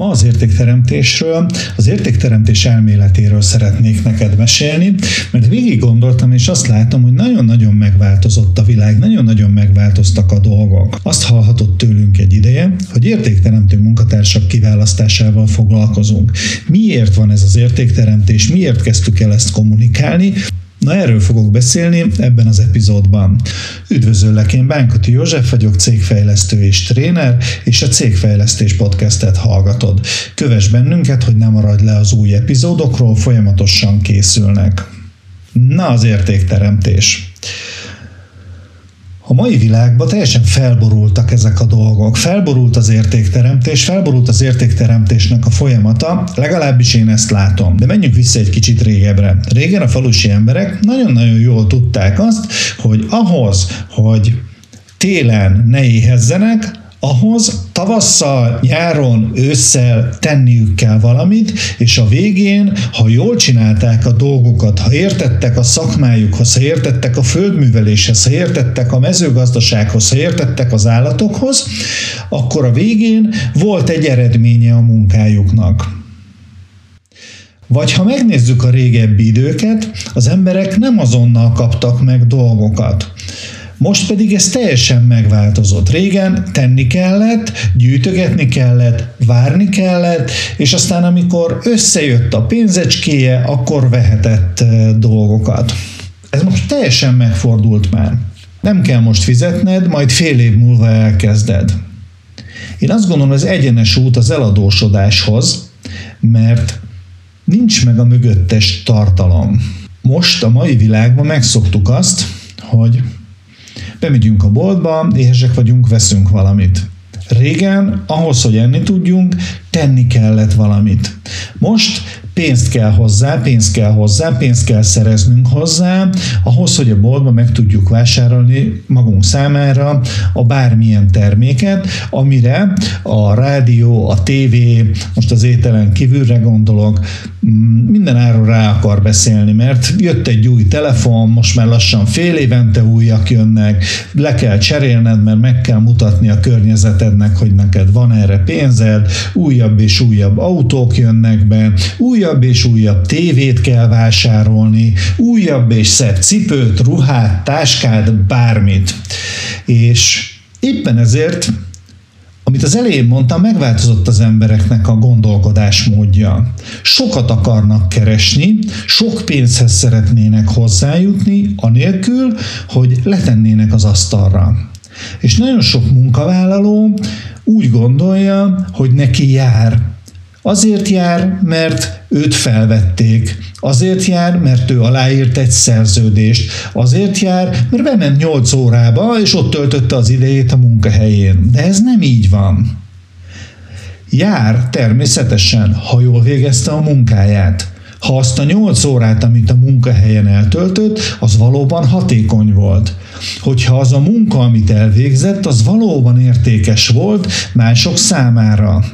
Ma az értékteremtésről, az értékteremtés elméletéről szeretnék neked mesélni, mert végig gondoltam, és azt látom, hogy nagyon-nagyon megváltozott a világ, nagyon-nagyon megváltoztak a dolgok. Azt hallhatott tőlünk egy ideje, hogy értékteremtő munkatársak kiválasztásával foglalkozunk. Miért van ez az értékteremtés, miért kezdtük el ezt kommunikálni, Na erről fogok beszélni ebben az epizódban. Üdvözöllek, én Bánkoti József vagyok, cégfejlesztő és tréner, és a Cégfejlesztés podcastet hallgatod. Kövess bennünket, hogy ne maradj le az új epizódokról, folyamatosan készülnek. Na az értékteremtés. A mai világban teljesen felborultak ezek a dolgok. Felborult az értékteremtés, felborult az értékteremtésnek a folyamata, legalábbis én ezt látom. De menjünk vissza egy kicsit régebbre. Régen a falusi emberek nagyon-nagyon jól tudták azt, hogy ahhoz, hogy télen ne éhezzenek, ahhoz tavasszal, nyáron, ősszel tenniük kell valamit, és a végén, ha jól csinálták a dolgokat, ha értettek a szakmájukhoz, ha értettek a földműveléshez, ha értettek a mezőgazdasághoz, ha értettek az állatokhoz, akkor a végén volt egy eredménye a munkájuknak. Vagy ha megnézzük a régebbi időket, az emberek nem azonnal kaptak meg dolgokat. Most pedig ez teljesen megváltozott. Régen tenni kellett, gyűjtögetni kellett, várni kellett, és aztán amikor összejött a pénzecskéje, akkor vehetett dolgokat. Ez most teljesen megfordult már. Nem kell most fizetned, majd fél év múlva elkezded. Én azt gondolom, ez egyenes út az eladósodáshoz, mert nincs meg a mögöttes tartalom. Most a mai világban megszoktuk azt, hogy Bemegyünk a boltba, éhesek vagyunk, veszünk valamit. Régen, ahhoz, hogy enni tudjunk, tenni kellett valamit. Most pénzt kell hozzá, pénzt kell hozzá, pénzt kell szereznünk hozzá, ahhoz, hogy a boltban meg tudjuk vásárolni magunk számára a bármilyen terméket, amire a rádió, a tévé, most az ételen kívülre gondolok, mm, minden áról rá akar beszélni, mert jött egy új telefon, most már lassan fél évente újak jönnek, le kell cserélned, mert meg kell mutatni a környezetednek, hogy neked van erre pénzed, újabb és újabb autók jönnek be, újabb újabb és újabb tévét kell vásárolni, újabb és szebb cipőt, ruhát, táskát, bármit. És éppen ezért amit az elején mondtam, megváltozott az embereknek a gondolkodásmódja. Sokat akarnak keresni, sok pénzhez szeretnének hozzájutni, anélkül, hogy letennének az asztalra. És nagyon sok munkavállaló úgy gondolja, hogy neki jár Azért jár, mert őt felvették. Azért jár, mert ő aláírt egy szerződést. Azért jár, mert bement 8 órába, és ott töltötte az idejét a munkahelyén. De ez nem így van. Jár természetesen, ha jól végezte a munkáját. Ha azt a 8 órát, amit a munkahelyen eltöltött, az valóban hatékony volt. Hogyha az a munka, amit elvégzett, az valóban értékes volt mások számára.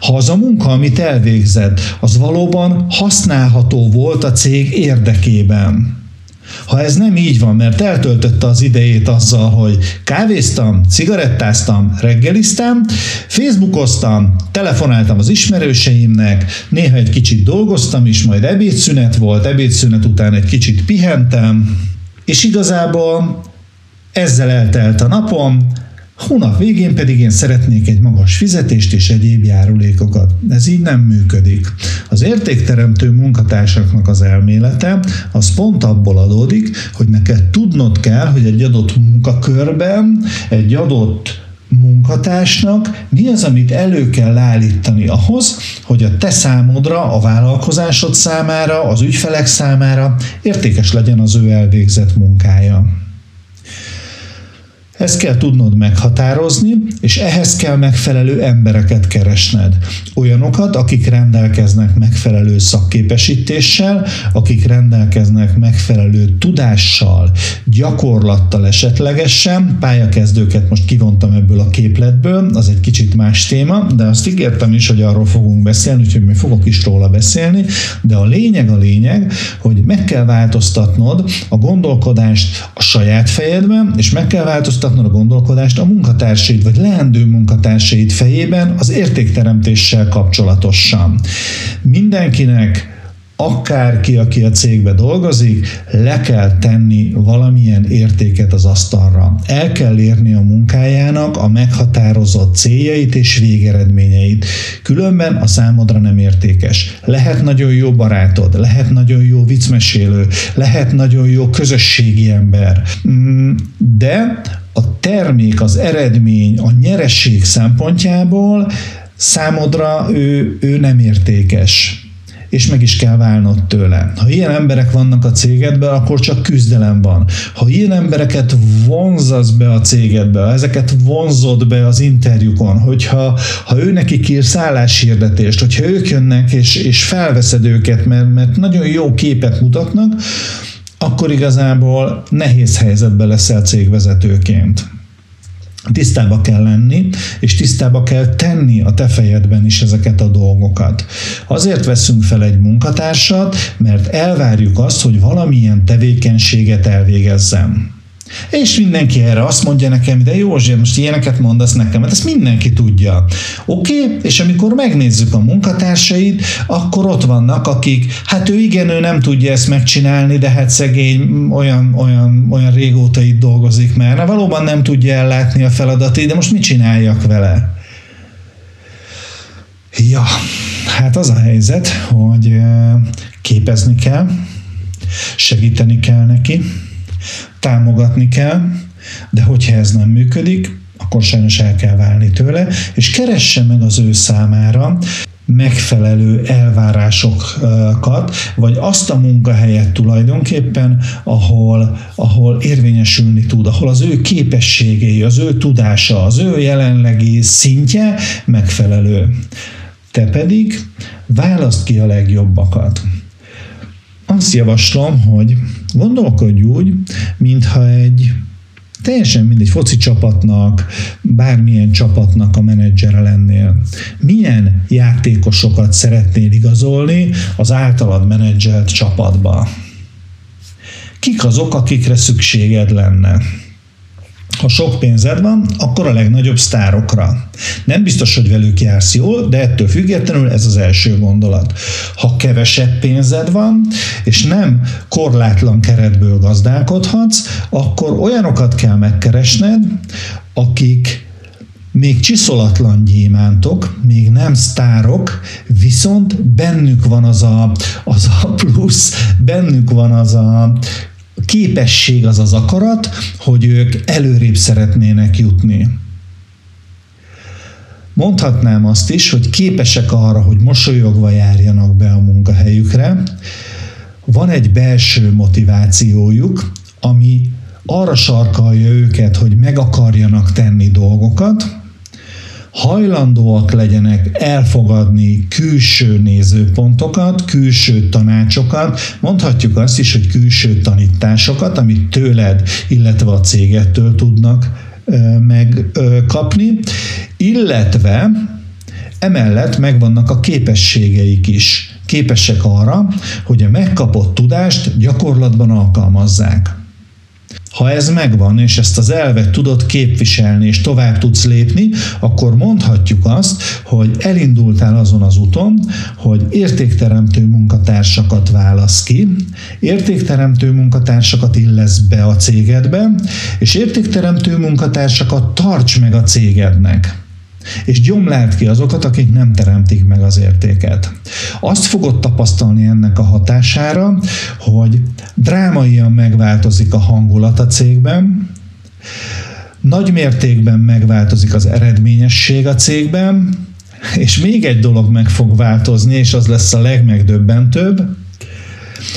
Ha az a munka, amit elvégzed, az valóban használható volt a cég érdekében. Ha ez nem így van, mert eltöltötte az idejét azzal, hogy kávéztam, cigarettáztam, reggeliztem, facebookoztam, telefonáltam az ismerőseimnek, néha egy kicsit dolgoztam is, majd ebédszünet volt, ebédszünet után egy kicsit pihentem, és igazából ezzel eltelt a napom, Hónap végén pedig én szeretnék egy magas fizetést és egyéb járulékokat. Ez így nem működik. Az értékteremtő munkatársaknak az elmélete az pont abból adódik, hogy neked tudnod kell, hogy egy adott munkakörben, egy adott munkatársnak mi az, amit elő kell állítani ahhoz, hogy a te számodra, a vállalkozásod számára, az ügyfelek számára értékes legyen az ő elvégzett munkája. Ezt kell tudnod meghatározni, és ehhez kell megfelelő embereket keresned. Olyanokat, akik rendelkeznek megfelelő szakképesítéssel, akik rendelkeznek megfelelő tudással, gyakorlattal esetlegesen. Pályakezdőket most kivontam ebből a képletből, az egy kicsit más téma, de azt ígértem is, hogy arról fogunk beszélni, úgyhogy mi fogok is róla beszélni, de a lényeg a lényeg, hogy meg kell változtatnod a gondolkodást a saját fejedben, és meg kell változtatnod változtatnod a gondolkodást a munkatársaid, vagy leendő munkatársaid fejében az értékteremtéssel kapcsolatosan. Mindenkinek akárki, aki a cégbe dolgozik, le kell tenni valamilyen értéket az asztalra. El kell érni a munkájának a meghatározott céljait és végeredményeit. Különben a számodra nem értékes. Lehet nagyon jó barátod, lehet nagyon jó viccmesélő, lehet nagyon jó közösségi ember, mm, de a termék, az eredmény, a nyeresség szempontjából számodra ő, ő nem értékes és meg is kell válnod tőle. Ha ilyen emberek vannak a cégedben, akkor csak küzdelem van. Ha ilyen embereket vonzasz be a cégedbe, ezeket vonzod be az interjúkon, hogyha ha ő nekik ír szálláshirdetést, hogyha ők jönnek és, és felveszed őket, mert, mert nagyon jó képet mutatnak, akkor igazából nehéz helyzetbe leszel cégvezetőként tisztába kell lenni, és tisztába kell tenni a te fejedben is ezeket a dolgokat. Azért veszünk fel egy munkatársat, mert elvárjuk azt, hogy valamilyen tevékenységet elvégezzem. És mindenki erre azt mondja nekem, de Józsi, most ilyeneket mondasz nekem, hát ezt mindenki tudja. Oké, okay? és amikor megnézzük a munkatársait, akkor ott vannak, akik, hát ő igen, ő nem tudja ezt megcsinálni, de hát szegény olyan, olyan, olyan régóta itt dolgozik már. Na, valóban nem tudja ellátni a feladatait, de most mit csináljak vele? Ja, hát az a helyzet, hogy képezni kell, segíteni kell neki, támogatni kell, de hogyha ez nem működik, akkor sajnos el kell válni tőle, és keresse meg az ő számára megfelelő elvárásokat, vagy azt a munkahelyet tulajdonképpen, ahol, ahol érvényesülni tud, ahol az ő képességei, az ő tudása, az ő jelenlegi szintje megfelelő. Te pedig választ ki a legjobbakat azt javaslom, hogy gondolkodj úgy, mintha egy teljesen mindegy foci csapatnak, bármilyen csapatnak a menedzsere lennél. Milyen játékosokat szeretnél igazolni az általad menedzselt csapatba? Kik azok, akikre szükséged lenne? Ha sok pénzed van, akkor a legnagyobb sztárokra. Nem biztos, hogy velük jársz jól, de ettől függetlenül ez az első gondolat. Ha kevesebb pénzed van, és nem korlátlan keretből gazdálkodhatsz, akkor olyanokat kell megkeresned, akik még csiszolatlan gyémántok, még nem sztárok, viszont bennük van az a, az a plusz, bennük van az a képesség az az akarat, hogy ők előrébb szeretnének jutni. Mondhatnám azt is, hogy képesek arra, hogy mosolyogva járjanak be a munkahelyükre. Van egy belső motivációjuk, ami arra sarkalja őket, hogy meg akarjanak tenni dolgokat, hajlandóak legyenek elfogadni külső nézőpontokat, külső tanácsokat, mondhatjuk azt is, hogy külső tanításokat, amit tőled, illetve a cégettől tudnak megkapni, illetve emellett megvannak a képességeik is. Képesek arra, hogy a megkapott tudást gyakorlatban alkalmazzák. Ha ez megvan, és ezt az elvet tudod képviselni, és tovább tudsz lépni, akkor mondhatjuk azt, hogy elindultál azon az úton, hogy értékteremtő munkatársakat válasz ki, értékteremtő munkatársakat illesz be a cégedbe, és értékteremtő munkatársakat tarts meg a cégednek és gyomlált ki azokat, akik nem teremtik meg az értéket. Azt fogod tapasztalni ennek a hatására, hogy drámaian megváltozik a hangulat a cégben, nagy mértékben megváltozik az eredményesség a cégben, és még egy dolog meg fog változni, és az lesz a legmegdöbbentőbb,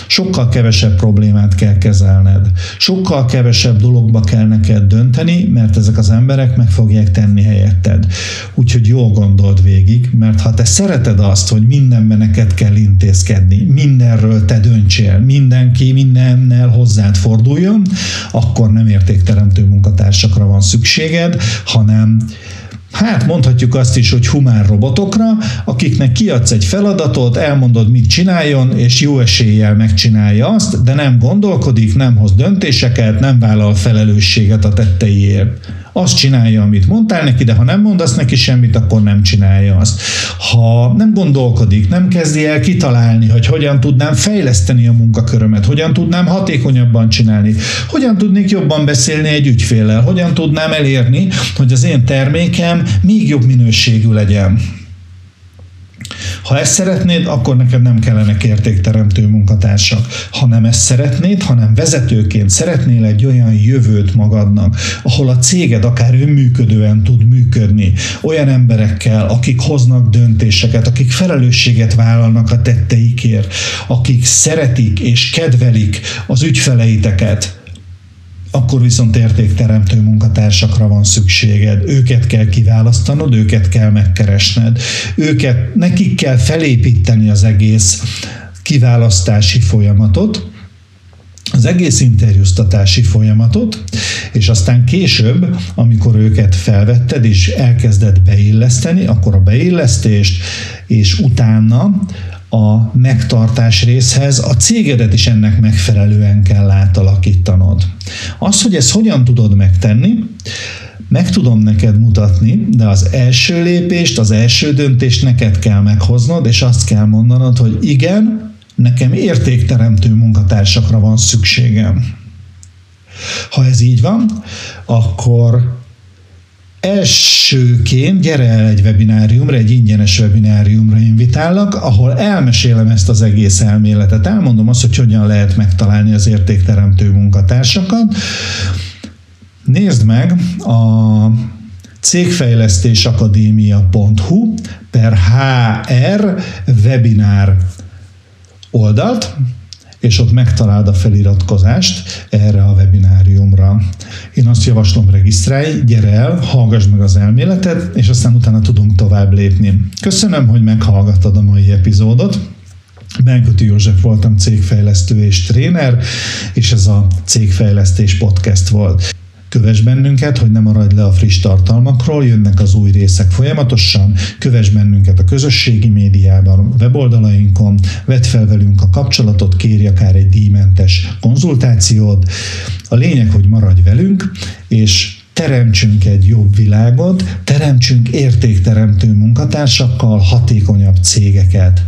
Sokkal kevesebb problémát kell kezelned. Sokkal kevesebb dologba kell neked dönteni, mert ezek az emberek meg fogják tenni helyetted. Úgyhogy jól gondold végig, mert ha te szereted azt, hogy mindenben neked kell intézkedni, mindenről te döntsél, mindenki mindennel hozzád forduljon, akkor nem értékteremtő munkatársakra van szükséged, hanem Hát mondhatjuk azt is, hogy humán robotokra, akiknek kiadsz egy feladatot, elmondod, mit csináljon, és jó eséllyel megcsinálja azt, de nem gondolkodik, nem hoz döntéseket, nem vállal felelősséget a tetteiért azt csinálja, amit mondtál neki, de ha nem mondasz neki semmit, akkor nem csinálja azt. Ha nem gondolkodik, nem kezdi el kitalálni, hogy hogyan tudnám fejleszteni a munkakörömet, hogyan tudnám hatékonyabban csinálni, hogyan tudnék jobban beszélni egy ügyféllel, hogyan tudnám elérni, hogy az én termékem még jobb minőségű legyen ha ezt szeretnéd, akkor neked nem kellenek értékteremtő munkatársak. Ha nem ezt szeretnéd, hanem vezetőként szeretnél egy olyan jövőt magadnak, ahol a céged akár önműködően tud működni, olyan emberekkel, akik hoznak döntéseket, akik felelősséget vállalnak a tetteikért, akik szeretik és kedvelik az ügyfeleiteket, akkor viszont értékteremtő munkatársakra van szükséged. Őket kell kiválasztanod, őket kell megkeresned, őket, nekik kell felépíteni az egész kiválasztási folyamatot, az egész interjúztatási folyamatot, és aztán később, amikor őket felvetted és elkezded beilleszteni, akkor a beillesztést, és utána a megtartás részhez a cégedet is ennek megfelelően kell átalakítanod. Az, hogy ezt hogyan tudod megtenni, meg tudom neked mutatni, de az első lépést, az első döntést neked kell meghoznod, és azt kell mondanod, hogy igen, nekem értékteremtő munkatársakra van szükségem. Ha ez így van, akkor elsőként gyere el egy webináriumra, egy ingyenes webináriumra invitállak, ahol elmesélem ezt az egész elméletet. Elmondom azt, hogy hogyan lehet megtalálni az értékteremtő munkatársakat. Nézd meg a cégfejlesztésakadémia.hu per HR webinár oldalt, és ott megtaláld a feliratkozást erre a webináriumra. Én azt javaslom, regisztrálj, gyere el, hallgass meg az elméletet, és aztán utána tudunk tovább lépni. Köszönöm, hogy meghallgattad a mai epizódot. Benkötő József voltam cégfejlesztő és tréner, és ez a Cégfejlesztés Podcast volt. Kövess bennünket, hogy ne maradj le a friss tartalmakról, jönnek az új részek folyamatosan, kövess bennünket a közösségi médiában, weboldalainkon, vedd fel velünk a kapcsolatot, kérj akár egy díjmentes konzultációt. A lényeg, hogy maradj velünk, és teremtsünk egy jobb világot, teremtsünk értékteremtő munkatársakkal hatékonyabb cégeket.